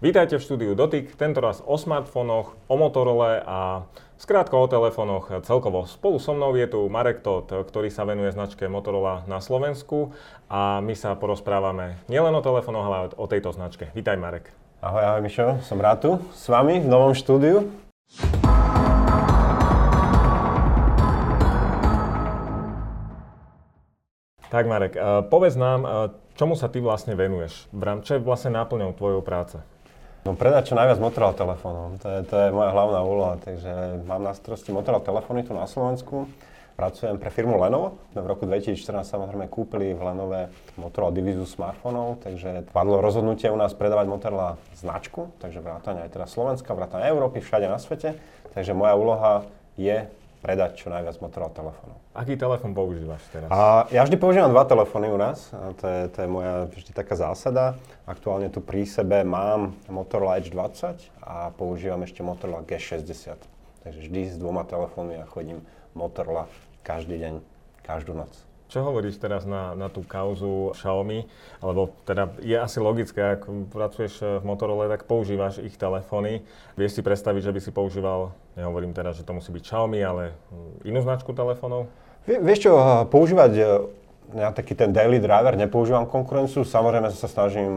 Vítajte v štúdiu Dotyk, tentoraz o smartfónoch, o Motorola a skrátka o telefónoch celkovo. Spolu so mnou je tu Marek Todt, ktorý sa venuje značke Motorola na Slovensku a my sa porozprávame nielen o telefónoch, ale o tejto značke. Vítaj Marek. Ahoj, ahoj Mišo, som rád tu s vami v novom štúdiu. Tak Marek, povedz nám, čomu sa ty vlastne venuješ? Čo je vlastne náplňou tvojou práce? No predať čo najviac Motorola telefónov, to je, to je moja hlavná úloha, takže mám na starosti Motorola telefóny tu na Slovensku. Pracujem pre firmu Lenovo. V roku 2014 samozrejme kúpili v Lenove Motorola divíziu smartfónov, takže padlo rozhodnutie u nás predávať Motorola značku, takže vrátane aj teda Slovenska, vrátane Európy, všade na svete. Takže moja úloha je predať čo najviac Motorola telefónov. Aký telefón používaš teraz? A ja vždy používam dva telefóny u nás. A to, je, to je moja vždy taká zásada. Aktuálne tu pri sebe mám Motorola Edge 20 a používam ešte Motorola G60. Takže vždy s dvoma telefónmi ja chodím Motorola každý deň, každú noc. Čo hovoríš teraz na, na tú kauzu Xiaomi? Lebo teda je asi logické, ak pracuješ v Motorola, tak používaš ich telefóny. Vieš si predstaviť, že by si používal, nehovorím teraz, že to musí byť Xiaomi, ale inú značku telefónov? Vie, vieš čo, používať ja taký ten daily driver, nepoužívam konkurenciu. Samozrejme sa snažím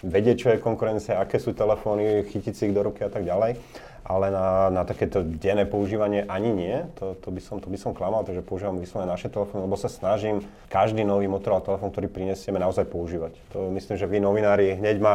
vedieť, čo je konkurencia, aké sú telefóny, chytiť si ich do ruky a tak ďalej ale na, na takéto denné používanie ani nie. To, to, by som, to by som klamal, takže používam vyslovene naše telefóny, lebo sa snažím každý nový Motorola telefón, ktorý prinesieme, naozaj používať. To myslím, že vy novinári hneď ma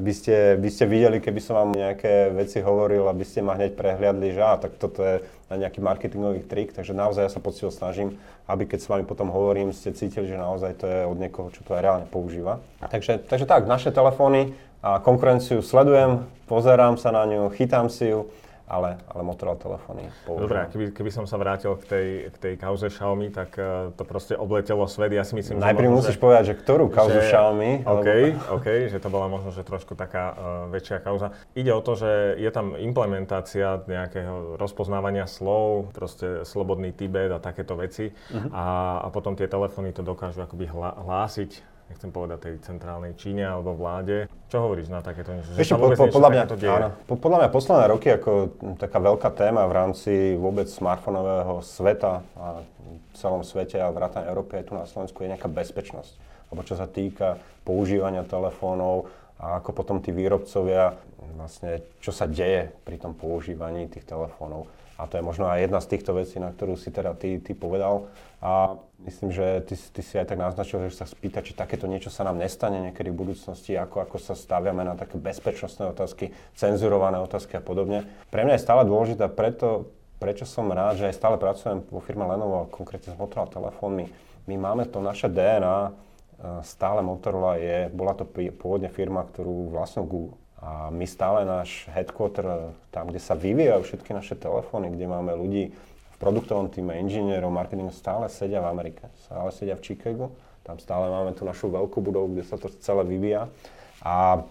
by ste, by ste videli, keby som vám nejaké veci hovoril, aby ste ma hneď prehliadli, že á, tak toto je nejaký marketingový trik, takže naozaj ja sa poctivo snažím, aby keď s vami potom hovorím, ste cítili, že naozaj to je od niekoho, čo to aj reálne používa. Takže, takže tak, naše telefóny a konkurenciu sledujem, pozerám sa na ňu, chytám si ju, ale, ale Motorola telefóny používam. Dobre, keby, keby som sa vrátil k tej, k tej kauze Xiaomi, tak uh, to proste obletelo svet. Ja si myslím, Najprv že musíš že, povedať, že ktorú kauzu že, Xiaomi. OK, alebo... OK, že to bola možno že trošku taká uh, väčšia kauza. Ide o to, že je tam implementácia nejakého rozpoznávania slov, proste slobodný Tibet a takéto veci. Uh-huh. A, a potom tie telefóny to dokážu akoby hla, hlásiť nechcem povedať tej centrálnej Číne alebo vláde. Čo hovoríš na takéto niečo? Vieš, po, po, podľa, mňa, áno, po, podľa mňa posledné roky ako taká veľká téma v rámci vôbec smartfónového sveta a v celom svete a vrátane Európy aj tu na Slovensku je nejaká bezpečnosť. Lebo čo sa týka používania telefónov a ako potom tí výrobcovia vlastne, čo sa deje pri tom používaní tých telefónov. A to je možno aj jedna z týchto vecí, na ktorú si teda ty, ty povedal. A myslím, že ty, ty si aj tak naznačil, že sa spýta, či takéto niečo sa nám nestane niekedy v budúcnosti, ako, ako sa staviame na také bezpečnostné otázky, cenzurované otázky a podobne. Pre mňa je stále dôležité, preto, prečo som rád, že aj stále pracujem vo firme Lenovo, konkrétne s Motorola telefónmi. My máme to naše DNA, stále Motorola je, bola to pôvodne firma, ktorú vlastnil Google. A my stále náš headquarter, tam, kde sa vyvíjajú všetky naše telefóny, kde máme ľudí produktovom týme, inžinierov, marketingu, stále sedia v Amerike, stále sedia v Chicagu. Tam stále máme tú našu veľkú budovu, kde sa to celé vyvíja. A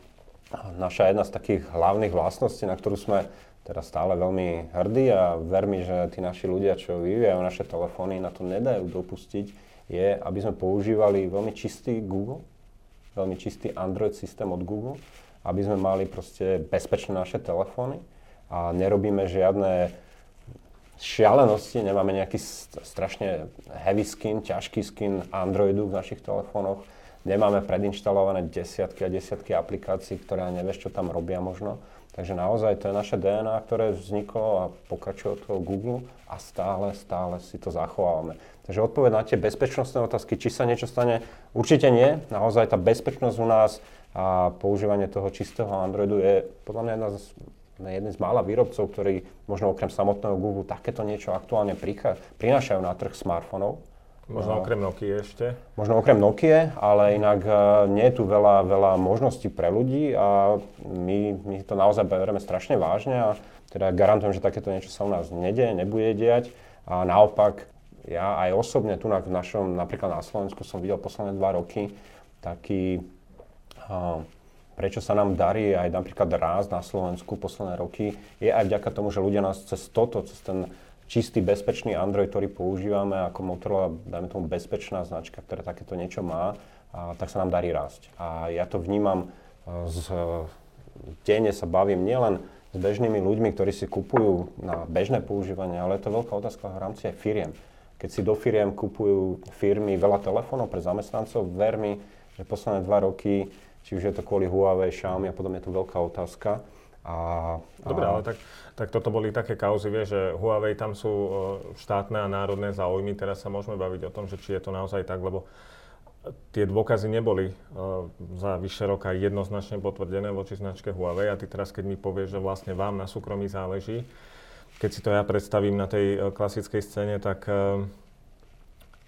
naša jedna z takých hlavných vlastností, na ktorú sme teda stále veľmi hrdí a vermi, že tí naši ľudia, čo vyvíjajú naše telefóny, na to nedajú dopustiť, je, aby sme používali veľmi čistý Google, veľmi čistý Android systém od Google aby sme mali proste bezpečné naše telefóny a nerobíme žiadne šialenosti, nemáme nejaký strašne heavy skin, ťažký skin Androidu v našich telefónoch, nemáme predinštalované desiatky a desiatky aplikácií, ktoré nevieš, čo tam robia možno. Takže naozaj to je naše DNA, ktoré vzniklo a pokračuje od toho Google a stále, stále si to zachovávame. Takže odpoveď na tie bezpečnostné otázky, či sa niečo stane, určite nie. Naozaj tá bezpečnosť u nás a používanie toho čistého Androidu je podľa mňa jedna z, jeden z mála výrobcov, ktorí možno okrem samotného Google takéto niečo aktuálne prinášajú na trh smartfónov. Možno okrem Nokia ešte? Možno okrem Nokia, ale inak uh, nie je tu veľa, veľa možností pre ľudí a my, my to naozaj berieme strašne vážne a teda garantujem, že takéto niečo sa u nás nedie, nebude diať a naopak ja aj osobne tu na, v našom, napríklad na Slovensku som videl posledné dva roky taký prečo sa nám darí aj napríklad raz na Slovensku posledné roky, je aj vďaka tomu, že ľudia nás cez toto, cez ten čistý, bezpečný Android, ktorý používame ako Motorola, dajme tomu bezpečná značka, ktorá takéto niečo má, a, tak sa nám darí rásť. A ja to vnímam e, z denne sa bavím nielen s bežnými ľuďmi, ktorí si kupujú na bežné používanie, ale je to veľká otázka v rámci aj firiem. Keď si do firiem kupujú firmy veľa telefónov pre zamestnancov, ver mi, že posledné dva roky, či už je to kvôli Huawei, Xiaomi a potom je to veľká otázka. A, Dobre, ale tak, tak toto boli také kauzy, vie, že Huawei tam sú e, štátne a národné záujmy. Teraz sa môžeme baviť o tom, že či je to naozaj tak, lebo tie dôkazy neboli uh, za vyše roka jednoznačne potvrdené voči značke Huawei a ty teraz, keď mi povieš, že vlastne vám na súkromí záleží, keď si to ja predstavím na tej uh, klasickej scéne, tak uh,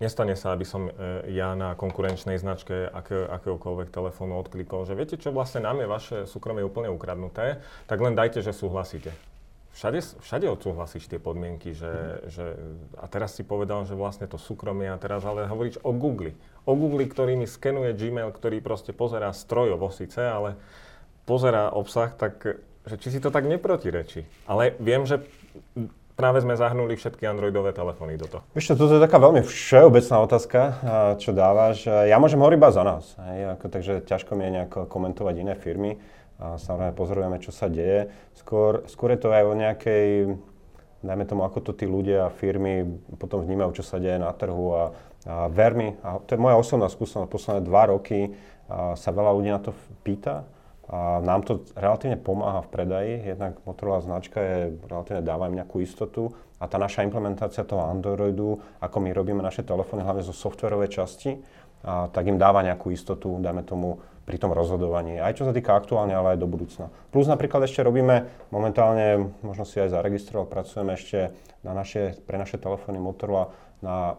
nestane sa, aby som ja na konkurenčnej značke akého, akéhokoľvek telefónu odklikol, že viete čo, vlastne nám je vaše súkromie úplne ukradnuté, tak len dajte, že súhlasíte všade, všade odsúhlasíš tie podmienky, že, mm. že, a teraz si povedal, že vlastne to súkromie a teraz ale hovoríš o Google. O Google, ktorý mi skenuje Gmail, ktorý proste pozerá strojovo síce, ale pozerá obsah, tak že či si to tak neprotirečí. Ale viem, že práve sme zahrnuli všetky Androidové telefóny do toho. Vieš toto je taká veľmi všeobecná otázka, čo dávaš. Ja môžem hovoriť iba za nás, hej, ako, takže ťažko mi je nejako komentovať iné firmy a samozrejme pozorujeme, čo sa deje. Skôr, skôr je to aj o nejakej, dajme tomu, ako to tí ľudia a firmy potom vnímajú, čo sa deje na trhu a, a ver mi, a to je moja osobná skúsenosť, posledné dva roky a sa veľa ľudí na to pýta a nám to relatívne pomáha v predaji, jednak Motorola značka je relatívne dáva im nejakú istotu a tá naša implementácia toho Androidu, ako my robíme naše telefóny, hlavne zo softwarovej časti, a tak im dáva nejakú istotu, dajme tomu, pri tom rozhodovaní, aj čo sa týka aktuálne, ale aj do budúcna. Plus napríklad ešte robíme momentálne, možno si aj zaregistroval, pracujeme ešte na naše, pre naše telefóny Motorola na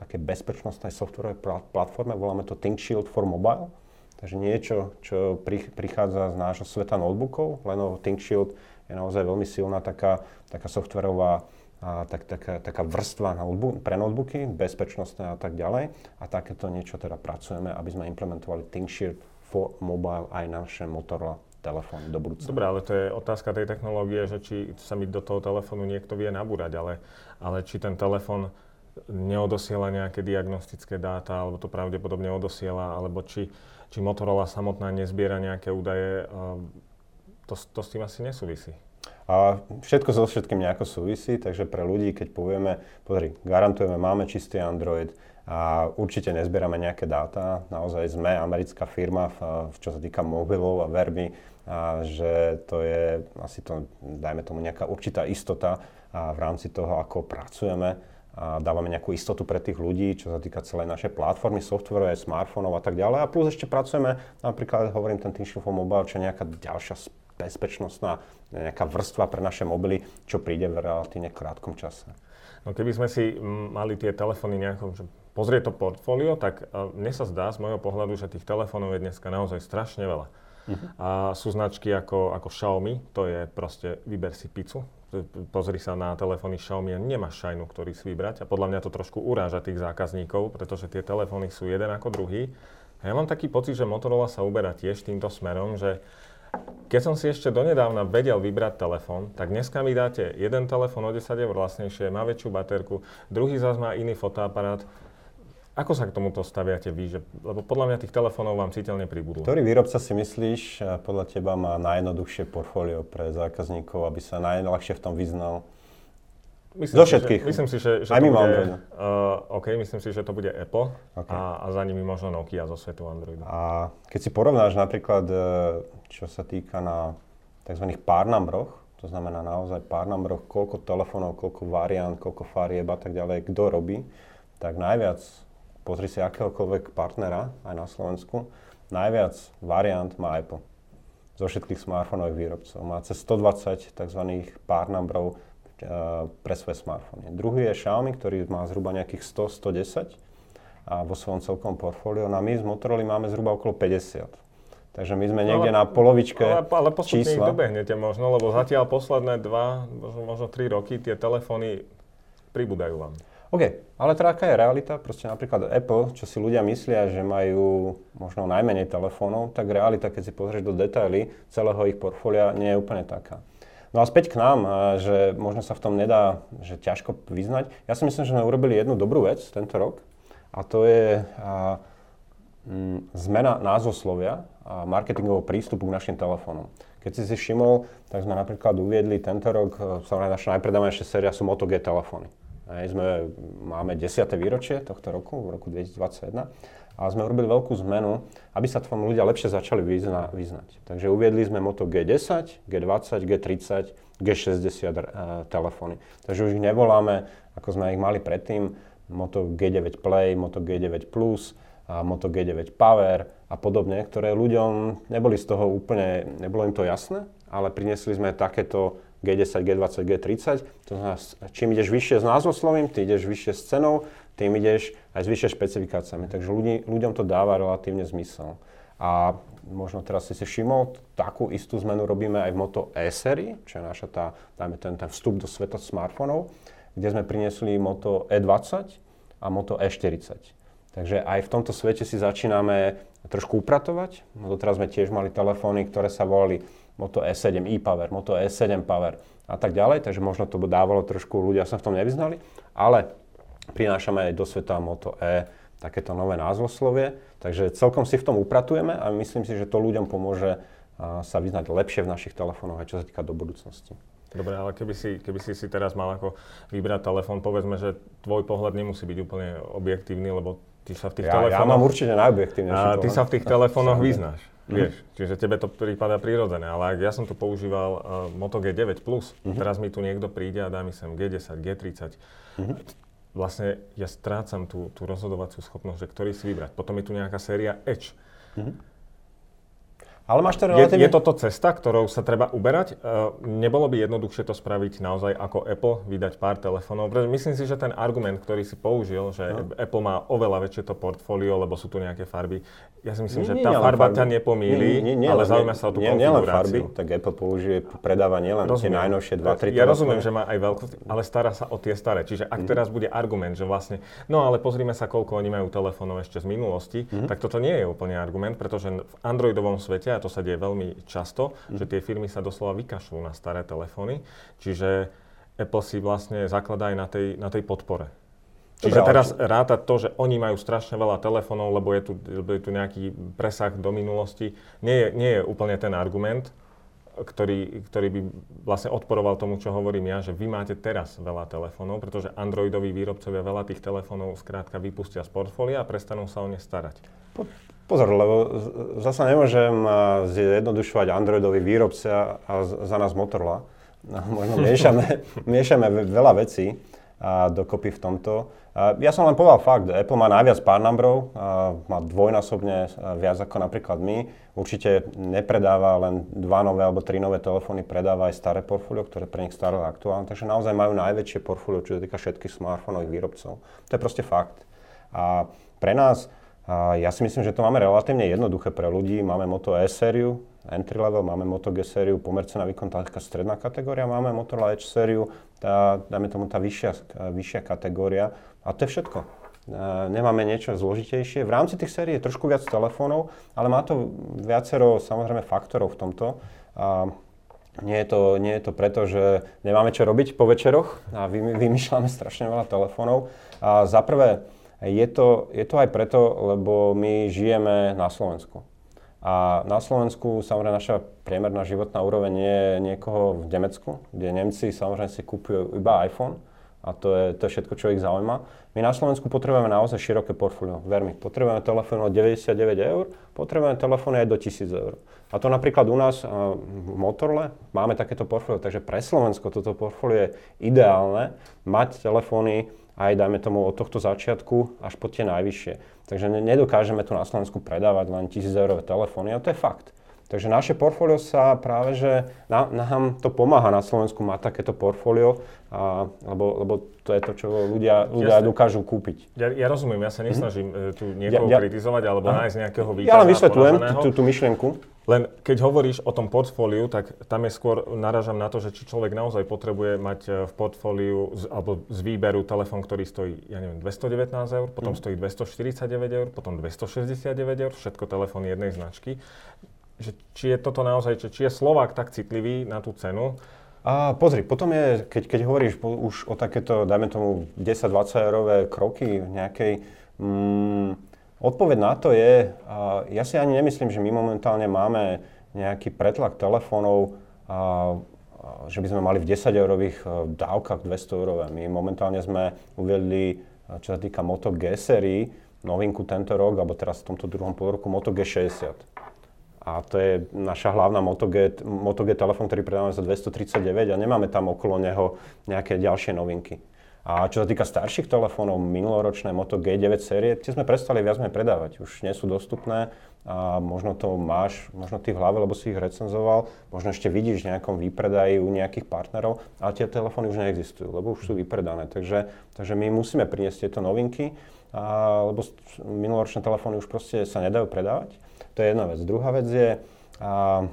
také bezpečnostnej softwarovej platforme, voláme to ThinkShield for Mobile. Takže niečo, čo prichádza z nášho sveta notebookov, Lenovo ThinkShield je naozaj veľmi silná taká, taká softwarová a tak, taká, taká vrstva pre notebooky, bezpečnostné a tak ďalej. A takéto niečo teda pracujeme, aby sme implementovali ThinkShield for mobile aj na naše Motorola telefóny do budúcna. Dobre, ale to je otázka tej technológie, že či sa mi do toho telefónu niekto vie nabúrať, ale, ale či ten telefón neodosiela nejaké diagnostické dáta, alebo to pravdepodobne odosiela, alebo či, či Motorola samotná nezbiera nejaké údaje, to, to s tým asi nesúvisí. A všetko so všetkým nejako súvisí, takže pre ľudí, keď povieme, pozri, garantujeme, máme čistý Android a určite nezbierame nejaké dáta, naozaj sme americká firma, v, čo sa týka mobilov a verby, a že to je asi to, dajme tomu nejaká určitá istota a v rámci toho, ako pracujeme a dávame nejakú istotu pre tých ľudí, čo sa týka celej našej platformy, software, smartfónov a tak ďalej. A plus ešte pracujeme, napríklad hovorím ten Team Mobile, čo je nejaká ďalšia bezpečnostná nejaká vrstva pre naše mobily, čo príde v relatívne krátkom čase. No keby sme si mali tie telefóny nejako, že pozrieť to portfólio, tak mne sa zdá z môjho pohľadu, že tých telefónov je dneska naozaj strašne veľa. Uh-huh. A sú značky ako, ako Xiaomi, to je proste vyber si pizzu. Pozri sa na telefóny Xiaomi a nemáš šajnu, ktorý si vybrať. A podľa mňa to trošku uráža tých zákazníkov, pretože tie telefóny sú jeden ako druhý. A ja mám taký pocit, že Motorola sa uberá tiež týmto smerom, že keď som si ešte donedávna vedel vybrať telefón, tak dneska mi dáte jeden telefón o 10 eur vlastnejšie, má väčšiu baterku, druhý zase má iný fotoaparát. Ako sa k tomuto staviate vy? Že, lebo podľa mňa tých telefónov vám citeľne pribudlo. Ktorý výrobca si myslíš, podľa teba má najjednoduchšie portfólio pre zákazníkov, aby sa najľahšie v tom vyznal? Myslím Do si, všetkých. Že, myslím si, že, že Aj to bude, uh, OK, myslím si, že to bude Apple okay. a, a za nimi možno Nokia zo svetu Androidu. A keď si porovnáš napríklad, e, čo sa týka na tzv. párnambroch, to znamená naozaj párnambroch, koľko telefónov, koľko variant, koľko farieb a tak ďalej, kto robí, tak najviac, pozri si akéhokoľvek partnera aj na Slovensku, najviac variant má Apple zo všetkých smartfónových výrobcov. Má cez 120 tzv. párnambrov pre svoje smartfóny. Druhý je Xiaomi, ktorý má zhruba nejakých 100-110 a vo svojom celkom portfóliu. No a my z Motorola máme zhruba okolo 50. Takže my sme niekde ale, na polovičke ale, ale postupne čísla. ich dobehnete možno, lebo zatiaľ posledné dva, možno, možno tri roky tie telefóny pribúdajú vám. OK, ale teda aká je realita? Proste napríklad Apple, čo si ľudia myslia, že majú možno najmenej telefónov, tak realita, keď si pozrieš do detaily celého ich portfólia, nie je úplne taká. No a späť k nám, že možno sa v tom nedá, že ťažko vyznať. Ja si myslím, že sme urobili jednu dobrú vec tento rok a to je a, m, zmena názvoslovia a marketingového prístupu k našim telefónom. Keď si si všimol, tak sme napríklad uviedli tento rok, e, samozrejme naša najpredávanejšia séria sú Moto G telefóny. Hej, sme, máme 10. výročie tohto roku, v roku 2021 a sme urobili veľkú zmenu, aby sa tom ľudia lepšie začali vyzna, vyznať. Takže uviedli sme Moto G10, G20, G30, G60 uh, telefóny. Takže už ich nevoláme, ako sme ich mali predtým, Moto G9 Play, Moto G9 Plus, a Moto G9 Power a podobne, ktoré ľuďom neboli z toho úplne, nebolo im to jasné, ale priniesli sme takéto G10, G20, G30. To znamená, čím ideš vyššie s názvoslovím, ty ideš vyššie s cenou, tým ideš aj s vyššie špecifikáciami. Takže ľudí, ľuďom to dáva relatívne zmysel. A možno teraz si si všimol, takú istú zmenu robíme aj v Moto E sérii, čo je naša tá, dajme ten, ten vstup do sveta smartfónov, kde sme priniesli Moto E20 a Moto E40. Takže aj v tomto svete si začíname trošku upratovať. No doteraz sme tiež mali telefóny, ktoré sa volali Moto E7 e-Power, Moto E7 Power a tak ďalej, takže možno to dávalo trošku, ľudia sa v tom nevyznali, ale prinášame aj do sveta Moto E takéto nové názvoslovie, takže celkom si v tom upratujeme a myslím si, že to ľuďom pomôže sa vyznať lepšie v našich telefónoch aj čo sa týka do budúcnosti. Dobre, ale keby si, keby si si teraz mal ako vybrať telefón, povedzme, že tvoj pohľad nemusí byť úplne objektívny, lebo Ty sa v tých ja, telefónoch... Ja mám určite najobjektívnejší A ty sa v tých telefónoch vyznáš. Mm. Vieš, čiže tebe to prípada prirodzené, ale ak ja som tu používal uh, Moto G9+, mm-hmm. teraz mi tu niekto príde a dá mi sem G10, G30, mm-hmm. vlastne ja strácam tú, tú rozhodovaciu schopnosť, že ktorý si vybrať. Potom je tu nejaká séria Edge. Mm-hmm ale máš to relatívne... Je, je toto cesta, ktorou sa treba uberať? Uh, nebolo by jednoduchšie to spraviť naozaj ako Apple, vydať pár telefónov? Pretože myslím si, že ten argument, ktorý si použil, že no. Apple má oveľa väčšie to portfólio, lebo sú tu nejaké farby, ja si myslím, nie, že tá nie, farba farby. ťa nepomíli, nie, nie, nie, ale zaujíma sa o tú nie, konfiguráciu. len farby, tak Apple použije, predáva nielen tie najnovšie 2-3 Ja rozumiem, že má aj veľkosť, ale stará sa o tie staré. Čiže ak mm. teraz bude argument, že vlastne, no ale pozrime sa, koľko oni majú telefónov ešte z minulosti, mm. tak toto nie je úplne argument, pretože v Androidovom svete, a to sa deje veľmi často, mm. že tie firmy sa doslova vykašľú na staré telefóny, čiže Apple si vlastne zakladá aj na tej, na tej podpore. Čiže Dobre, teraz ráta to, že oni majú strašne veľa telefónov, lebo je tu, lebo je tu nejaký presah do minulosti, nie je, nie je úplne ten argument, ktorý, ktorý by vlastne odporoval tomu, čo hovorím ja, že vy máte teraz veľa telefónov, pretože Androidoví výrobcovia veľa tých telefónov skrátka vypustia z portfólia a prestanú sa o ne starať. Po, pozor, lebo zasa nemôžem zjednodušovať Androidový výrobca a za nás Motorola. No, možno miešame, miešame veľa vecí a dokopy v tomto. Ja som len povedal fakt, Apple má najviac pár numberov, má dvojnásobne viac ako napríklad my. Určite nepredáva len dva nové alebo tri nové telefóny, predáva aj staré portfólio, ktoré pre nich staré aktuálne. Takže naozaj majú najväčšie portfólio, čo sa týka všetkých smartfónových výrobcov. To je proste fakt. A pre nás, ja si myslím, že to máme relatívne jednoduché pre ľudí. Máme Moto E sériu, entry level, máme Moto G sériu, pomerce na výkon, taká stredná kategória, máme Motorola Edge sériu, tá, dáme tomu tá vyššia, vyššia kategória a to je všetko. Nemáme niečo zložitejšie. V rámci tých sérií je trošku viac telefónov, ale má to viacero samozrejme faktorov v tomto. A nie je, to, nie je to preto, že nemáme čo robiť po večeroch a vy, vymýšľame strašne veľa telefónov. A za prvé, je to, je to aj preto, lebo my žijeme na Slovensku. A na Slovensku samozrejme naša priemerná životná úroveň je niekoho v Nemecku, kde Nemci samozrejme si kúpujú iba iPhone a to je, to je všetko, čo ich zaujíma. My na Slovensku potrebujeme naozaj široké portfólio. Ver mi, potrebujeme telefón od 99 eur, potrebujeme telefóny aj do 1000 eur. A to napríklad u nás v Motorle máme takéto portfólio, takže pre Slovensko toto portfólio je ideálne mať telefóny aj dajme tomu od tohto začiatku až po tie najvyššie. Takže nedokážeme tu na Slovensku predávať len 1000 eurové telefóny a to je fakt. Takže naše portfólio sa práve, že nám, nám to pomáha na Slovensku mať takéto portfólio, a, lebo, lebo to je to, čo ľudia, ľudia dokážu kúpiť. Ja, ja rozumiem, ja sa nesnažím mm-hmm. tu niekoho ja, ja, kritizovať alebo aha. nájsť nejakého víťaza. Ja len vysvetľujem tú, tú myšlienku. Len keď hovoríš o tom portfóliu, tak tam je skôr naražam na to, že či človek naozaj potrebuje mať e, v portfóliu z, alebo z výberu telefón, ktorý stojí, ja neviem, 219 eur, potom mm. stojí 249 eur, potom 269 eur, všetko telefóny jednej značky že či je toto naozaj, či je Slovák tak citlivý na tú cenu. A pozri, potom je, keď, keď hovoríš po, už o takéto, dajme tomu 10-20 eurové kroky nejakej, mm, odpoveď na to je, a ja si ani nemyslím, že my momentálne máme nejaký pretlak telefónov, že by sme mali v 10 eurových dávkach 200 eurové. My momentálne sme uviedli, čo sa týka Moto G sérii, novinku tento rok, alebo teraz v tomto druhom polroku Moto G60. A to je naša hlavná Moto G, Moto G telefón, ktorý predávame za 239 a nemáme tam okolo neho nejaké ďalšie novinky. A čo sa týka starších telefónov, minuloročné Moto G9 série, tie sme prestali viac menej predávať. Už nie sú dostupné a možno to máš, možno ty v hlave, lebo si ich recenzoval, možno ešte vidíš v nejakom výpredaji u nejakých partnerov, ale tie telefóny už neexistujú, lebo už sú vypredané. Takže, takže my musíme priniesť tieto novinky, a, lebo minuloročné telefóny už proste sa nedajú predávať. To je jedna vec. Druhá vec je, a,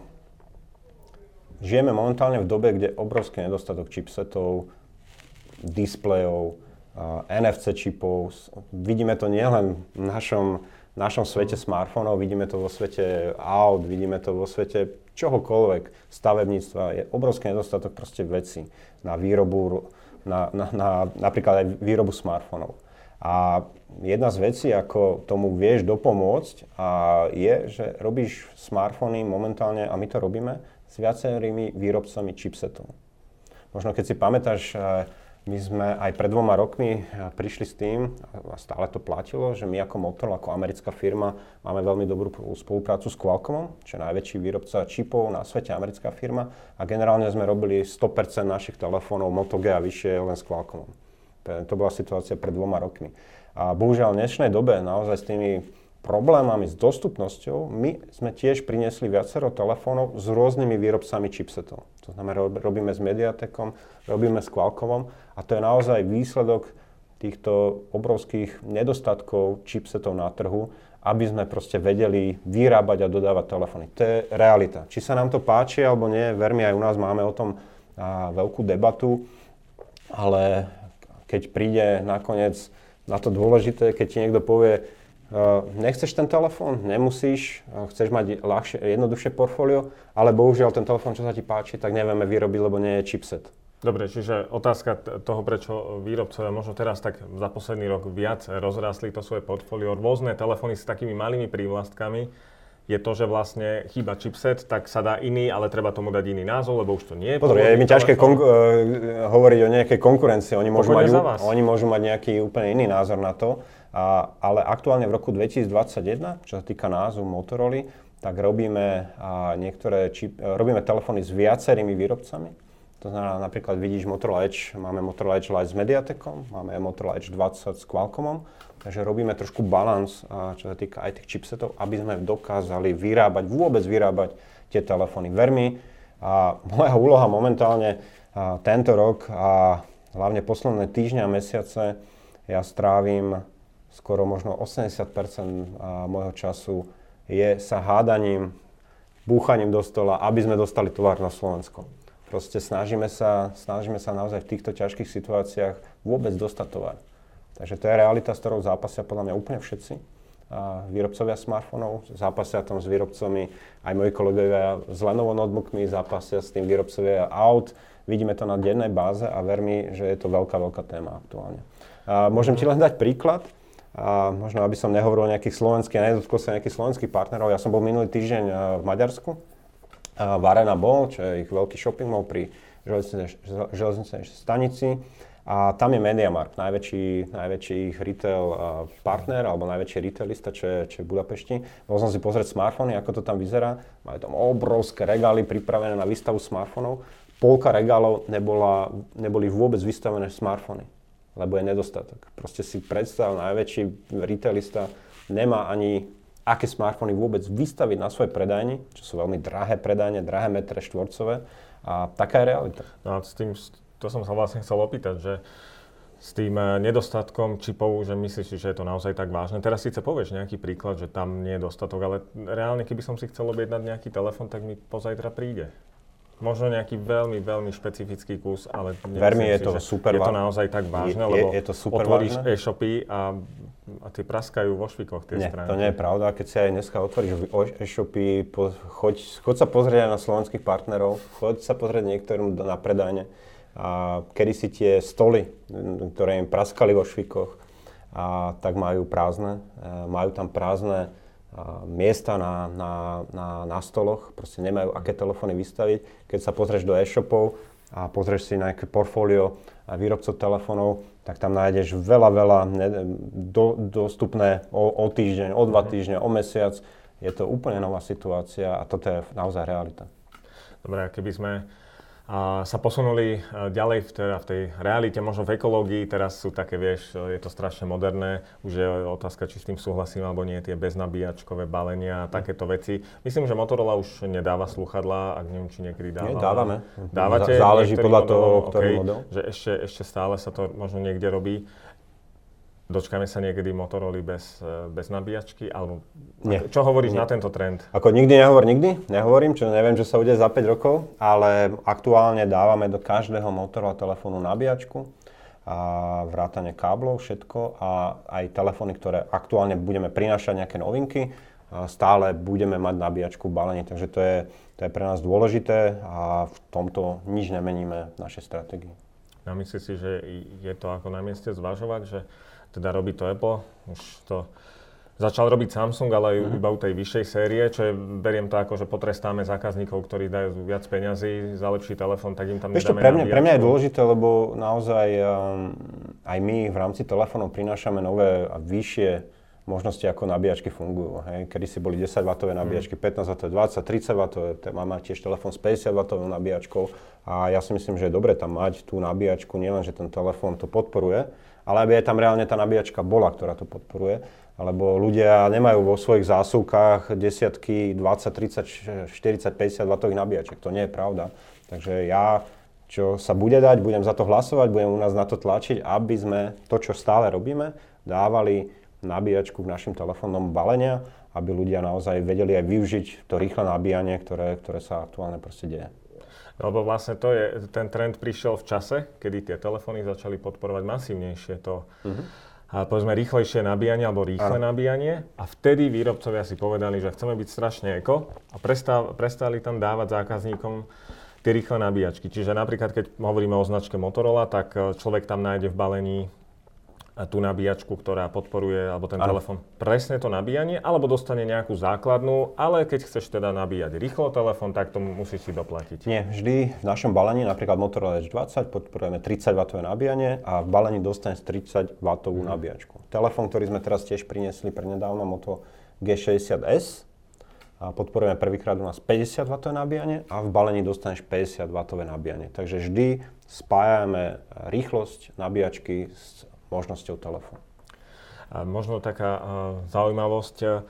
žijeme momentálne v dobe, kde je obrovský nedostatok chipsetov, displejov, NFC čipov. Vidíme to nielen v našom, našom svete smartfónov, vidíme to vo svete aut, vidíme to vo svete čohokoľvek, stavebníctva. Je obrovský nedostatok proste veci na výrobu, na, na, na, napríklad aj výrobu smartfónov. A jedna z vecí, ako tomu vieš dopomôcť, a je, že robíš smartfóny momentálne, a my to robíme, s viacerými výrobcami chipsetov. Možno keď si pamätáš, my sme aj pred dvoma rokmi eh, prišli s tým, a stále to platilo, že my ako Motorola, ako americká firma, máme veľmi dobrú spoluprácu s Qualcommom, čo je najväčší výrobca čipov na svete, americká firma. A generálne sme robili 100% našich telefónov Moto G a vyššie len s Qualcommom. To bola situácia pred dvoma rokmi. A bohužiaľ v dnešnej dobe naozaj s tými problémami s dostupnosťou, my sme tiež priniesli viacero telefónov s rôznymi výrobcami chipsetov. To znamená, robíme s Mediatekom, robíme s Qualcommom a to je naozaj výsledok týchto obrovských nedostatkov chipsetov na trhu, aby sme proste vedeli vyrábať a dodávať telefóny. To je realita. Či sa nám to páči alebo nie, vermi aj u nás máme o tom veľkú debatu, ale keď príde nakoniec na to dôležité, keď ti niekto povie, Uh, nechceš ten telefón, nemusíš, uh, chceš mať ľahšie, jednoduchšie portfólio, ale bohužiaľ ten telefón, čo sa ti páči, tak nevieme vyrobiť, lebo nie je chipset. Dobre, čiže otázka toho, prečo výrobcovia možno teraz tak za posledný rok viac rozrastli to svoje portfólio, rôzne telefóny s takými malými prívlastkami, je to, že vlastne chýba chipset, tak sa dá iný, ale treba tomu dať iný názov, lebo už to nie je. Pozor, je mi ťažké konku- uh, hovoriť o nejakej konkurencii. Oni môžu, mať, oni môžu mať nejaký úplne iný názor na to. A, ale aktuálne v roku 2021, čo sa týka názvu Motorola, tak robíme, a niektoré čip, e, robíme telefóny s viacerými výrobcami. To znamená, napríklad vidíš Motorola Edge, máme Motorola Edge Lite s Mediatekom, máme Motorola Edge 20 s Qualcommom, takže robíme trošku balans, čo sa týka aj tých chipsetov, aby sme dokázali vyrábať, vôbec vyrábať tie telefóny. Vermi, a moja úloha momentálne a tento rok a hlavne posledné týždňa a mesiace ja strávim skoro možno 80% môjho času je sa hádaním, búchaním do stola, aby sme dostali tovar na Slovensko. Proste snažíme sa, snažíme sa naozaj v týchto ťažkých situáciách vôbec dostať. Takže to je realita, s ktorou zápasia podľa mňa úplne všetci. A výrobcovia smartfónov, zápasia tam s výrobcami, aj moji kolegovia s Lenovo notebookmi, zápasia s tým výrobcovia aut. Vidíme to na dennej báze a ver mi, že je to veľká, veľká téma aktuálne. A môžem ti len dať príklad. A možno, aby som nehovoril o nejakých slovenských, nedotkol sa nejakých slovenských partnerov. Ja som bol minulý týždeň v Maďarsku, v Arena Ball, čo je ich veľký shopping mall pri železničnej stanici. A tam je MediaMarkt, najväčší, najväčší ich retail partner, alebo najväčší retailista, čo je, čo je v Budapešti. Bol som si pozrieť smartfóny, ako to tam vyzerá. Majú tam obrovské regály pripravené na výstavu smartfónov. Polka regálov nebola, neboli vôbec vystavené smartfóny lebo je nedostatok. Proste si predstav, najväčší retailista nemá ani aké smartfóny vôbec vystaviť na svoje predajni, čo sú veľmi drahé predajne, drahé metre štvorcové a taká je realita. No a s tým, to som sa vlastne chcel opýtať, že s tým eh, nedostatkom čipov, že myslíš, že je to naozaj tak vážne. Teraz síce povieš nejaký príklad, že tam nie je dostatok, ale reálne, keby som si chcel objednať nejaký telefon, tak mi pozajtra príde. Možno nejaký veľmi, veľmi špecifický kus, ale Vermi je to super Je to naozaj tak vážne, je, lebo je, je to super otvoríš vážne? e-shopy a, a tie praskajú vo švikoch tie nie, stránky. to nie je pravda. Keď si aj dneska otvoríš e-shopy, po, choď, choď sa pozrieť aj na slovenských partnerov, choď sa pozrieť niektorým na predajne. A kedy si tie stoly, ktoré im praskali vo švikoch, a tak majú prázdne. A majú tam prázdne miesta na, na, na, na stoloch, proste nemajú aké telefóny vystaviť. Keď sa pozrieš do e-shopov a pozrieš si nejaké portfólio výrobcov telefónov, tak tam nájdeš veľa, veľa ne, do, dostupné o, o týždeň, o dva mhm. týždne, o mesiac. Je to úplne nová situácia a toto je naozaj realita. Dobre, keby sme a sa posunuli e, ďalej v, teda v tej realite, možno v ekológii, teraz sú také, vieš, je to strašne moderné, už je otázka, či s tým súhlasím alebo nie, tie beznabíjačkové balenia a takéto veci. Myslím, že Motorola už nedáva sluchadlá, ak neviem, či niekedy dáva. Nie, dávame. Dávate? Záleží podľa toho, ktorý okay, model. Že ešte, ešte stále sa to možno niekde robí. Dočkáme sa niekedy Motorola bez, e, bez nabíjačky? Alebo Nie. Čo hovoríš Nie. na tento trend? Ako nikdy nehovor nikdy, nehovorím, čo neviem, že sa udeje za 5 rokov, ale aktuálne dávame do každého Motorola telefónu nabíjačku a vrátane káblov, všetko a aj telefóny, ktoré aktuálne budeme prinášať nejaké novinky, stále budeme mať nabíjačku v balení, takže to je, to je pre nás dôležité a v tomto nič nemeníme v našej stratégii. A myslíš si, že je to ako na mieste zvažovať, že teda robí to Apple, už to začal robiť Samsung, ale mm-hmm. iba u tej vyššej série, čo je, beriem to ako, že potrestáme zákazníkov, ktorí dajú viac peňazí za lepší telefón, tak im tam Ešte pre mňa, pre mňa je dôležité, lebo naozaj um, aj my v rámci telefónov prinášame nové a vyššie možnosti, ako nabíjačky fungujú. Hej. Kedy si boli 10 W nabíjačky, 15 W, 20, 30 W, máme tiež telefón s 50 W nabíjačkou a ja si myslím, že je dobre tam mať tú nabíjačku, nielen, že ten telefón to podporuje, ale aby aj tam reálne tá nabíjačka bola, ktorá to podporuje. Alebo ľudia nemajú vo svojich zásuvkách desiatky, 20, 30, 40, 50 W nabíjaček. To nie je pravda. Takže ja, čo sa bude dať, budem za to hlasovať, budem u nás na to tlačiť, aby sme to, čo stále robíme, dávali nabíjačku k našim telefónom balenia, aby ľudia naozaj vedeli aj využiť to rýchle nabíjanie, ktoré, ktoré sa aktuálne proste deje. Lebo vlastne to je, ten trend prišiel v čase, kedy tie telefóny začali podporovať masívnejšie to, uh-huh. a povedzme, rýchlejšie nabíjanie alebo rýchle ano. nabíjanie. A vtedy výrobcovia si povedali, že chceme byť strašne eko a prestali, prestali tam dávať zákazníkom tie rýchle nabíjačky. Čiže napríklad, keď hovoríme o značke Motorola, tak e, človek tam nájde v balení tú nabíjačku, ktorá podporuje, alebo ten telefón, presne to nabíjanie, alebo dostane nejakú základnú, ale keď chceš teda nabíjať rýchlo telefón, tak to musíš si doplatiť. Nie, vždy v našom balení, napríklad Motorola Edge 20, podporujeme 30 W nabíjanie a v balení dostaneš 30 W hmm. nabíjačku. Telefón, ktorý sme teraz tiež priniesli prednedávno, Moto G60S, a podporujeme prvýkrát u nás 50 W nabíjanie a v balení dostaneš 50 W nabíjanie. Takže vždy spájame rýchlosť nabíjačky s možnosťou telefónu. A možno taká zaujímavosť,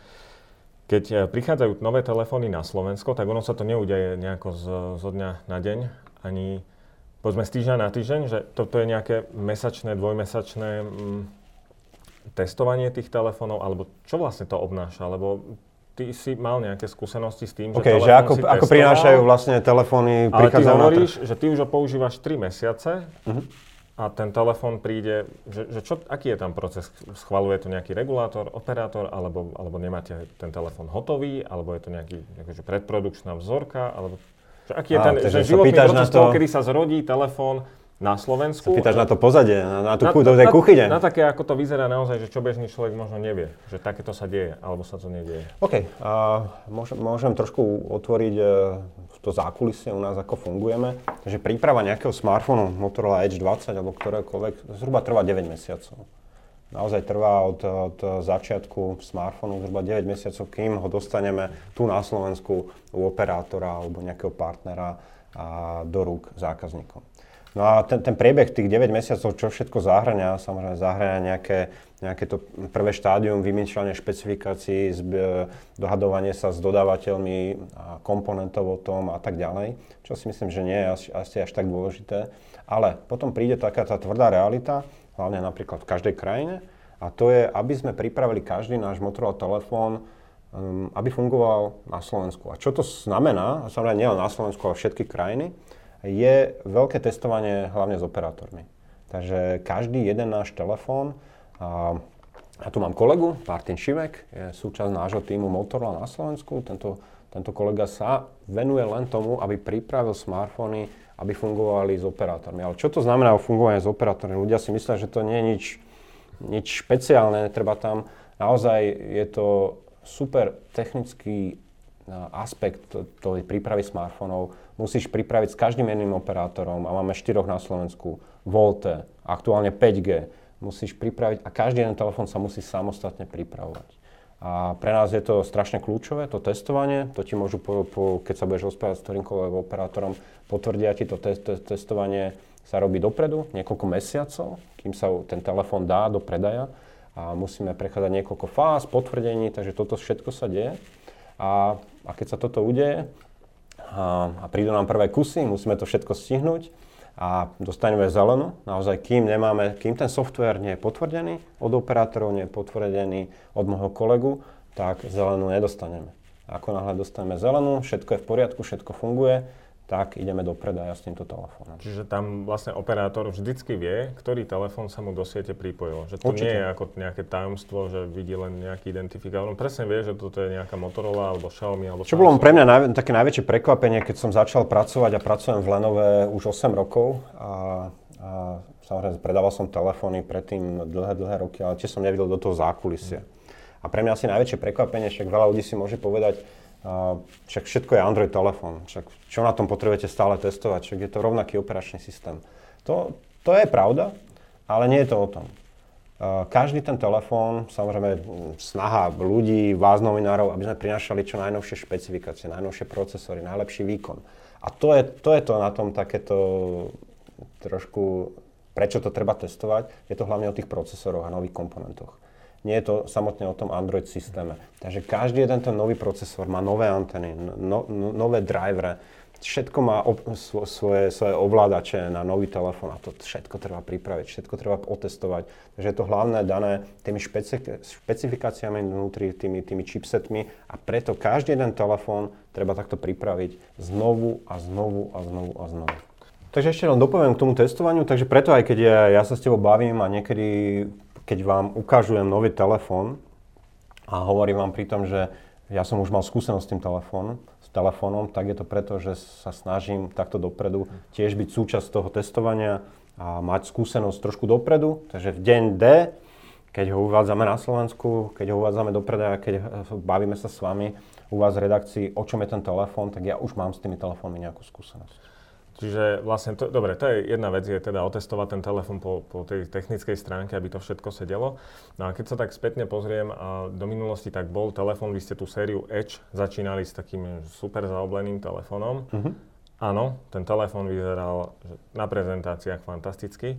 keď e, prichádzajú nové telefóny na Slovensko, tak ono sa to neudeje nejako z, zo dňa na deň, ani povedzme z týždňa na týždeň, že toto je nejaké mesačné, dvojmesačné mm, testovanie tých telefónov, alebo čo vlastne to obnáša? Lebo ty si mal nejaké skúsenosti s tým, okay, že, že ako, ako prinášajú vlastne telefóny, Ale ty hovoríš, že ty už ho používaš 3 mesiace, uh-huh a ten telefón príde, že, že čo, aký je tam proces? Schvaluje to nejaký regulátor, operátor, alebo, alebo nemáte ten telefón hotový, alebo je to nejaký akože predprodukčná vzorka, alebo že aký je ten že životný proces to... toho, kedy sa zrodí telefón, na Slovensku. Sa pýtaš na to pozadie, na, na tú na, na, kuchyne. Na, na také, ako to vyzerá naozaj, že čo bežný človek možno nevie, že takéto sa deje, alebo sa to nedieje. OK, uh, môžem, môžem trošku otvoriť uh, to zákulisie u nás, ako fungujeme. Takže príprava nejakého smartfónu Motorola Edge 20 alebo ktorékoľvek zhruba trvá 9 mesiacov. Naozaj trvá od, od začiatku smartfónu zhruba 9 mesiacov, kým ho dostaneme tu na Slovensku u operátora alebo nejakého partnera a do rúk zákazníkom. No a ten, ten priebeh tých 9 mesiacov, čo všetko zahrania, samozrejme zahrania nejaké, nejaké to prvé štádium vymýšľania špecifikácií, zb- dohadovanie sa s dodávateľmi a komponentov o tom a tak ďalej, čo si myslím, že nie je asi, až tak dôležité. Ale potom príde taká tá tvrdá realita, hlavne napríklad v každej krajine, a to je, aby sme pripravili každý náš Motorola telefón, um, aby fungoval na Slovensku. A čo to znamená, samozrejme nielen na Slovensku, ale všetky krajiny, je veľké testovanie hlavne s operátormi. Takže každý jeden náš telefón, a, a tu mám kolegu, Martin Šimek, je súčasť nášho týmu Motorola na Slovensku. Tento, tento kolega sa venuje len tomu, aby pripravil smartfóny, aby fungovali s operátormi. Ale čo to znamená o fungovanie s operátormi? Ľudia si myslia, že to nie je nič, nič špeciálne, treba tam, naozaj je to super technický aspekt tej prípravy smartfónov musíš pripraviť s každým jedným operátorom a máme štyroch na Slovensku, Volte, aktuálne 5G, musíš pripraviť a každý jeden telefón sa musí samostatne pripravovať. A pre nás je to strašne kľúčové, to testovanie, to ti môžu, po, po, keď sa budeš rozprávať s ktorýmkoľvek operátorom, potvrdia ti to te- te- testovanie sa robí dopredu, niekoľko mesiacov, kým sa ten telefón dá do predaja a musíme prechádzať niekoľko fáz, potvrdení, takže toto všetko sa deje. A, a keď sa toto udeje a, a prídu nám prvé kusy, musíme to všetko stihnúť a dostaneme zelenú. Naozaj, kým nemáme, kým ten software nie je potvrdený od operátorov, nie je potvrdený od môjho kolegu, tak zelenú nedostaneme. Ako náhle dostaneme zelenú, všetko je v poriadku, všetko funguje, tak ideme do predaja s týmto telefónom. Čiže tam vlastne operátor vždycky vie, ktorý telefón sa mu do siete pripojil. Že to Určite. nie je ako nejaké tajomstvo, že vidí len nejaký identifikátor. On presne vie, že toto je nejaká Motorola alebo Xiaomi alebo Čo bolo pre mňa naj, také najväčšie prekvapenie, keď som začal pracovať a pracujem v Lenove už 8 rokov a, a samozrejme predával som telefóny predtým dlhé, dlhé roky, ale tiež som nevidel do toho zákulisia. A pre mňa asi najväčšie prekvapenie, však veľa ľudí si môže povedať, však všetko je Android telefón, však čo na tom potrebujete stále testovať, však je to rovnaký operačný systém. To, to je pravda, ale nie je to o tom. každý ten telefón, samozrejme snaha ľudí, vás novinárov, aby sme prinašali čo najnovšie špecifikácie, najnovšie procesory, najlepší výkon. A to je, to je to na tom takéto trošku, prečo to treba testovať, je to hlavne o tých procesoroch a nových komponentoch nie je to samotne o tom Android systéme. Takže každý jeden ten nový procesor má nové anteny, no, no, nové drivere, všetko má ob, svoje, svoje ovládače na nový telefón a to všetko treba pripraviť, všetko treba otestovať. Takže je to hlavné dané tými špeci- špecifikáciami vnútri, tými, tými chipsetmi a preto každý jeden telefón treba takto pripraviť znovu a znovu a znovu a znovu. Takže ešte len dopoviem k tomu testovaniu, takže preto aj keď ja, ja sa s tebou bavím a niekedy keď vám ukážujem nový telefón a hovorím vám pri tom, že ja som už mal skúsenosť s tým telefónom, s telefónom, tak je to preto, že sa snažím takto dopredu tiež byť súčasť toho testovania a mať skúsenosť trošku dopredu. Takže v deň D, keď ho uvádzame na Slovensku, keď ho uvádzame do predaja, keď bavíme sa s vami u vás v redakcii, o čom je ten telefón, tak ja už mám s tými telefónmi nejakú skúsenosť. Čiže vlastne, to, dobre, to je jedna vec, je teda otestovať ten telefon po, po tej technickej stránke, aby to všetko sedelo. No a keď sa tak spätne pozriem, a do minulosti tak bol telefon, vy ste tú sériu Edge začínali s takým super zaobleným telefónom. Uh-huh. Áno, ten telefón vyzeral na prezentáciách fantasticky,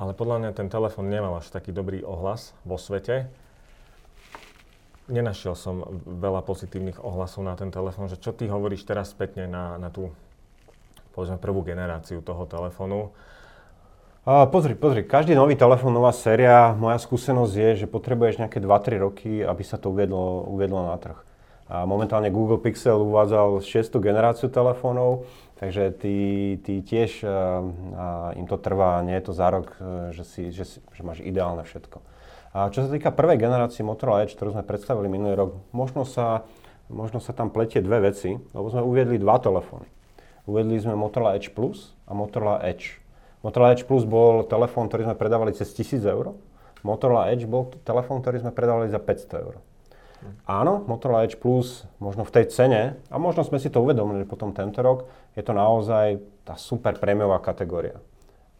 ale podľa mňa ten telefón nemal až taký dobrý ohlas vo svete. Nenašiel som veľa pozitívnych ohlasov na ten telefón, že čo ty hovoríš teraz spätne na, na tú povedzme prvú generáciu toho telefónu. A pozri, pozri, každý nový telefón, nová séria, moja skúsenosť je, že potrebuješ nejaké 2-3 roky, aby sa to uviedlo, uviedlo na trh. A momentálne Google Pixel uvádzal 6. generáciu telefónov, takže ty, ty tiež, a im to trvá, nie je to za rok, e, že, si, že, si, že máš ideálne všetko. A čo sa týka prvej generácie Motorola Edge, ktorú sme predstavili minulý rok, možno sa, možno sa tam pletie dve veci, lebo sme uviedli dva telefóny uvedli sme Motorola Edge Plus a Motorola Edge. Motorola Edge Plus bol telefón, ktorý sme predávali cez 1000 eur. Motorola Edge bol telefón, ktorý sme predávali za 500 eur. Áno, Motorola Edge Plus možno v tej cene, a možno sme si to uvedomili potom tento rok, je to naozaj tá super prémiová kategória.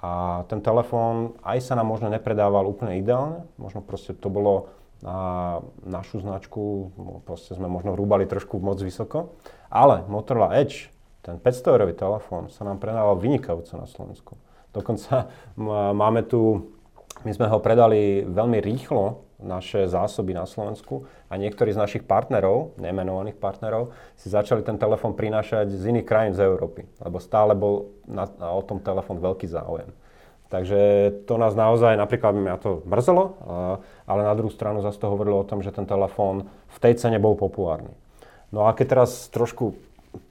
A ten telefón aj sa nám možno nepredával úplne ideálne, možno proste to bolo na našu značku, proste sme možno rúbali trošku moc vysoko, ale Motorola Edge ten 500 eurový telefón sa nám predával vynikajúco na Slovensku. Dokonca máme tu, my sme ho predali veľmi rýchlo, naše zásoby na Slovensku a niektorí z našich partnerov, nemenovaných partnerov, si začali ten telefón prinášať z iných krajín z Európy, lebo stále bol na, na, o tom telefón veľký záujem. Takže to nás naozaj, napríklad mňa to mrzelo, ale na druhú stranu zase to hovorilo o tom, že ten telefón v tej cene bol populárny. No a keď teraz trošku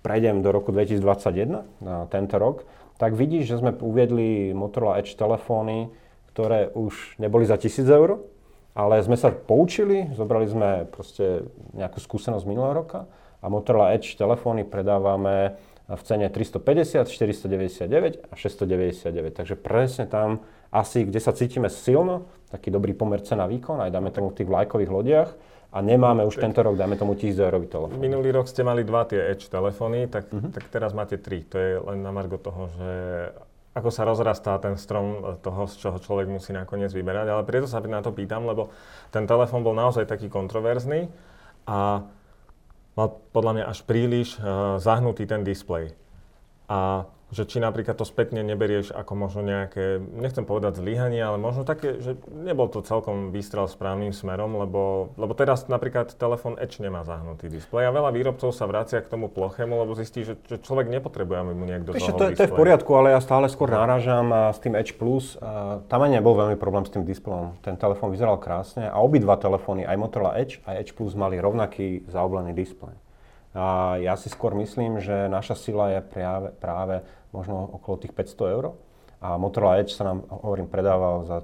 prejdem do roku 2021, na tento rok, tak vidíš, že sme uviedli Motorola Edge telefóny, ktoré už neboli za 1000 eur, ale sme sa poučili, zobrali sme proste nejakú skúsenosť minulého roka a Motorola Edge telefóny predávame v cene 350, 499 a 699. Takže presne tam asi, kde sa cítime silno, taký dobrý pomer cena výkon, aj dáme tomu v tých vlajkových lodiach a nemáme už tento rok, dajme tomu 1000 eurový telefón. Minulý rok ste mali dva tie Edge telefóny, tak, uh-huh. tak teraz máte tri. To je len na margo toho, že ako sa rozrastá ten strom toho, z čoho človek musí nakoniec vyberať. Ale preto sa na to pýtam, lebo ten telefón bol naozaj taký kontroverzný a mal podľa mňa až príliš uh, zahnutý ten displej. A že či napríklad to spätne neberieš ako možno nejaké, nechcem povedať zlyhanie, ale možno také, že nebol to celkom výstrel správnym smerom, lebo, lebo teraz napríklad telefón Edge nemá zahnutý displej a veľa výrobcov sa vracia k tomu plochému, lebo zistí, že, že človek nepotrebuje, aby mu niekto Ešte to, to je v poriadku, ale ja stále skôr narážam s tým Edge Plus. A tam aj nebol veľmi problém s tým displejom. Ten telefón vyzeral krásne a obidva telefóny, aj Motorola Edge, aj Edge Plus mali rovnaký zaoblený displej. A ja si skôr myslím, že naša sila je práve, práve možno okolo tých 500 eur. A Motorola Edge sa nám, hovorím, predával za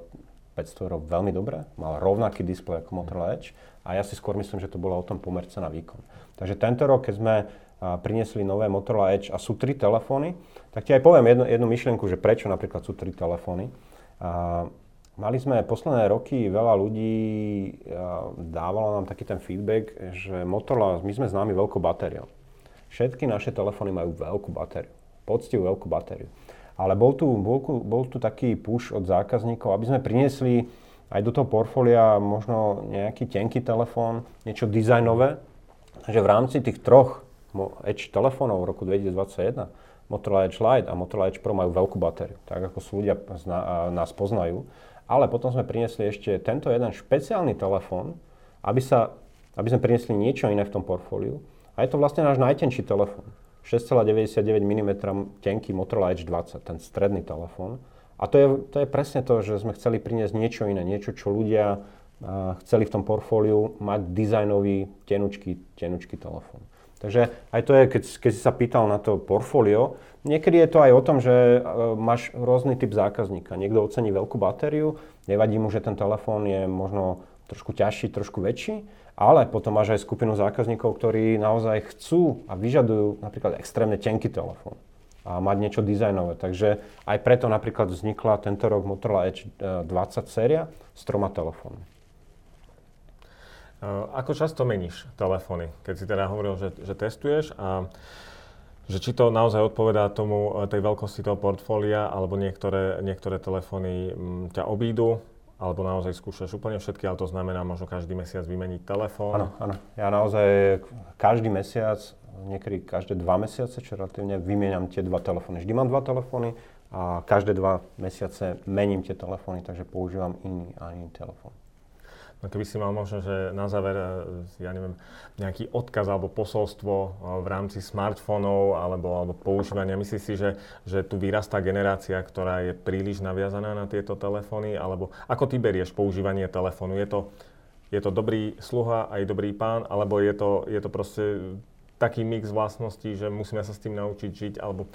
500 eur veľmi dobre. Mal rovnaký displej ako Motorola Edge. A ja si skôr myslím, že to bolo o tom pomerce na výkon. Takže tento rok, keď sme priniesli nové Motorola Edge a sú tri telefóny, tak ti aj poviem jednu, jednu myšlienku, že prečo napríklad sú tri telefóny. A Mali sme posledné roky, veľa ľudí dávalo nám taký ten feedback, že Motorola, my sme známi veľkou batériou. Všetky naše telefóny majú veľkú batériu, poctivú veľkú batériu. Ale bol tu, bol, bol tu taký push od zákazníkov, aby sme priniesli aj do toho portfólia možno nejaký tenký telefón, niečo dizajnové, že v rámci tých troch Edge telefónov v roku 2021 Motorola Edge Lite a Motorola Edge Pro majú veľkú batériu, tak ako sú ľudia zna, nás poznajú. Ale potom sme priniesli ešte tento jeden špeciálny telefón, aby, sa, aby sme priniesli niečo iné v tom portfóliu. A je to vlastne náš najtenší telefón. 6,99 mm tenký Motorola Edge 20, ten stredný telefón. A to je, to je presne to, že sme chceli priniesť niečo iné, niečo, čo ľudia chceli v tom portfóliu mať dizajnový, tenučký, tenučký telefón. Takže aj to je, keď, keď si sa pýtal na to portfólio, niekedy je to aj o tom, že uh, máš rôzny typ zákazníka. Niekto ocení veľkú batériu, nevadí mu, že ten telefón je možno trošku ťažší, trošku väčší, ale potom máš aj skupinu zákazníkov, ktorí naozaj chcú a vyžadujú napríklad extrémne tenký telefón a mať niečo dizajnové. Takže aj preto napríklad vznikla tento rok Motorola Edge 20 uh, séria s troma telefónmi. Ako často meníš telefóny? Keď si teda hovoril, že, že testuješ a že či to naozaj odpovedá tomu, e, tej veľkosti toho portfólia, alebo niektoré, niektoré telefóny ťa obídu, alebo naozaj skúšaš úplne všetky, ale to znamená možno každý mesiac vymeniť telefón? Áno, áno. Ja naozaj každý mesiac, niekedy každé dva mesiace, čo relatívne vymieňam tie dva telefóny. Vždy mám dva telefóny a každé dva mesiace mením tie telefóny, takže používam iný a iný telefón. No keby si mal možno, že na záver, e, ja neviem, nejaký odkaz alebo posolstvo e, v rámci smartfónov alebo, alebo používania, myslíš si, že, že tu vyrastá generácia, ktorá je príliš naviazaná na tieto telefóny, alebo ako ty berieš používanie telefónu? Je to, je to dobrý sluha aj dobrý pán, alebo je to, je to proste taký mix vlastností, že musíme sa s tým naučiť žiť, alebo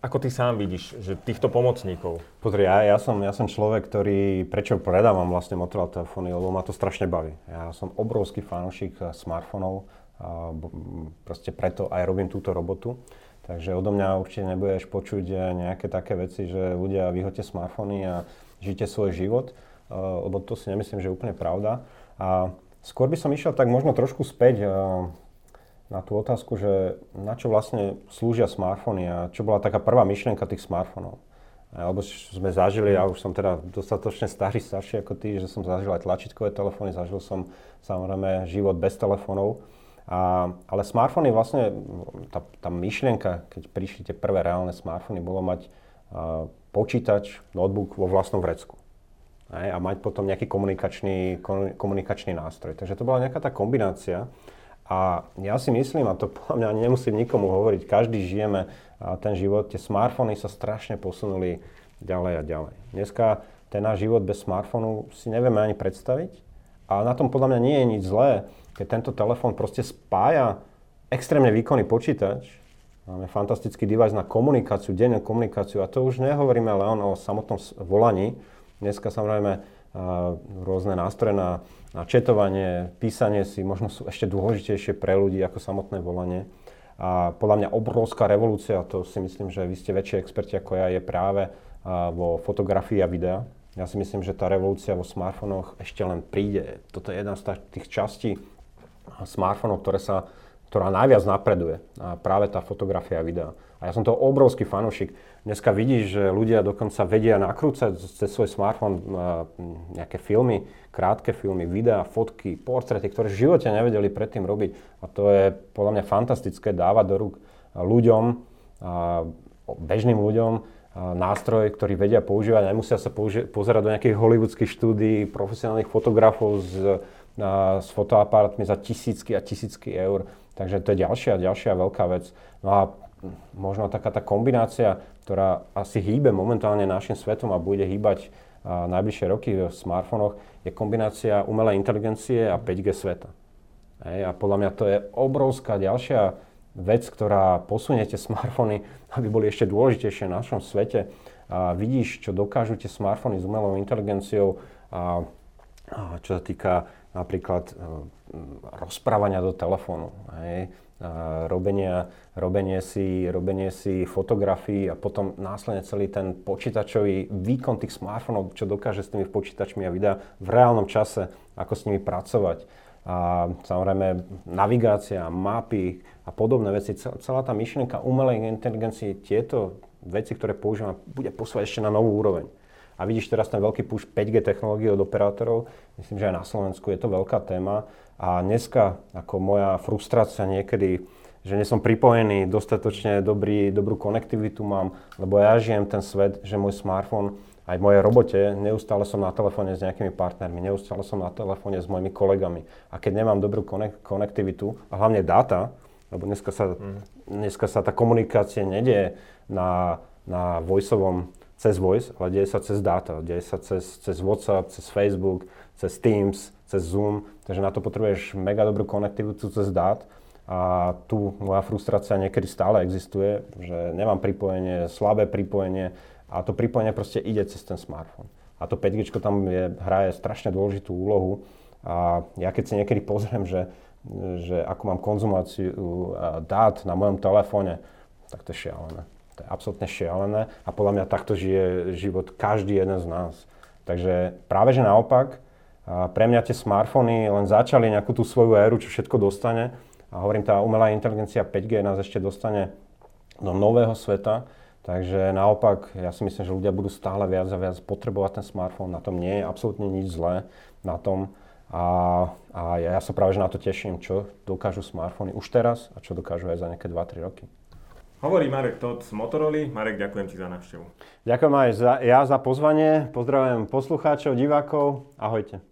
ako ty sám vidíš, že týchto pomocníkov? Pozri, ja, ja, som, ja som človek, ktorý, prečo predávam vlastne Motorola telefóny, lebo ma to strašne baví. Ja som obrovský fanúšik eh, smartfónov, proste preto aj robím túto robotu. Takže odo mňa určite nebudeš počuť eh, nejaké také veci, že ľudia vyhoďte smartfóny a žite svoj život, eh, lebo to si nemyslím, že je úplne pravda. A skôr by som išiel tak možno trošku späť na tú otázku, že na čo vlastne slúžia smartfóny a čo bola taká prvá myšlienka tých smartfónov. Alebo sme zažili, ja už som teda dostatočne starý, starší ako ty, že som zažil aj tlačítkové telefóny, zažil som samozrejme život bez telefónov. A, ale smartfóny vlastne, tá, tá myšlienka, keď prišli tie prvé reálne smartfóny, bolo mať a, počítač, notebook vo vlastnom vrecku. a mať potom nejaký komunikačný, komunikačný nástroj. Takže to bola nejaká tá kombinácia. A ja si myslím, a to podľa mňa nemusím nikomu hovoriť, každý žijeme ten život, tie smartfóny sa strašne posunuli ďalej a ďalej. Dneska ten náš život bez smartfónu si nevieme ani predstaviť. A na tom podľa mňa nie je nič zlé, keď tento telefón proste spája extrémne výkonný počítač, máme fantastický device na komunikáciu, dennú komunikáciu a to už nehovoríme len o samotnom volaní. Dneska samozrejme rôzne nástroje na a četovanie, písanie si možno sú ešte dôležitejšie pre ľudí ako samotné volanie. A podľa mňa obrovská revolúcia, to si myslím, že vy ste väčší experti ako ja, je práve vo fotografii a videa. Ja si myslím, že tá revolúcia vo smartfónoch ešte len príde. Toto je jedna z tých častí smartfónov, ktoré sa, ktorá najviac napreduje. A práve tá fotografia a videa. A ja som to obrovský fanúšik. Dneska vidíš, že ľudia dokonca vedia nakrúcať cez svoj smartfón nejaké filmy, krátke filmy, videá, fotky, portréty, ktoré v živote nevedeli predtým robiť. A to je podľa mňa fantastické dávať do rúk ľuďom, bežným ľuďom, nástroj, ktorý vedia používať. Nemusia sa pozerať do nejakých hollywoodských štúdií, profesionálnych fotografov s, s fotoaparátmi za tisícky a tisícky eur. Takže to je ďalšia, ďalšia veľká vec. No a možno taká tá kombinácia, ktorá asi hýbe momentálne našim svetom a bude hýbať a najbližšie roky v smartfónoch, je kombinácia umelej inteligencie a 5G sveta. Hej, a podľa mňa to je obrovská ďalšia vec, ktorá posunie tie smartfóny, aby boli ešte dôležitejšie v našom svete. A vidíš, čo dokážu tie smartfóny s umelou inteligenciou, a, a čo sa týka napríklad rozprávania do telefónu. Hej robenia, robenie, si, robenie si fotografií a potom následne celý ten počítačový výkon tých smartfónov, čo dokáže s tými počítačmi a videa v reálnom čase, ako s nimi pracovať. A samozrejme navigácia, mapy a podobné veci, celá tá myšlienka umelej inteligencie, tieto veci, ktoré používam, bude posúvať ešte na novú úroveň. A vidíš teraz ten veľký push 5G technológie od operátorov, myslím, že aj na Slovensku je to veľká téma a dneska, ako moja frustrácia niekedy, že nie som pripojený, dostatočne dobrý, dobrú konektivitu mám, lebo ja žijem ten svet, že môj smartfón aj v mojej robote, neustále som na telefóne s nejakými partnermi, neustále som na telefóne s mojimi kolegami. A keď nemám dobrú konek- konektivitu, a hlavne dáta, lebo dneska sa, mm. dneska sa tá komunikácia nedie na, na voiceovom, cez voice, ale deje sa cez dáta, deje sa cez, cez WhatsApp, cez Facebook, cez Teams, cez Zoom, takže na to potrebuješ mega dobrú konektivitu cez dát a tu moja frustrácia niekedy stále existuje, že nemám pripojenie, slabé pripojenie a to pripojenie proste ide cez ten smartfón. A to 5G tam je, hraje strašne dôležitú úlohu a ja keď si niekedy pozriem, že, že ako mám konzumáciu dát na mojom telefóne, tak to je šialené. To je absolútne šialené a podľa mňa takto žije život každý jeden z nás. Takže práve že naopak, pre mňa tie smartfóny len začali nejakú tú svoju éru, čo všetko dostane. A hovorím, tá umelá inteligencia 5G nás ešte dostane do nového sveta. Takže naopak, ja si myslím, že ľudia budú stále viac a viac potrebovať ten smartfón. Na tom nie je absolútne nič zlé na tom. A, a ja, ja sa práve že na to teším, čo dokážu smartfóny už teraz a čo dokážu aj za nejaké 2-3 roky. Hovorí Marek Todd z Motorola. Marek, ďakujem ti za návštevu. Ďakujem aj za, ja za pozvanie. Pozdravujem poslucháčov, divákov. Ahojte.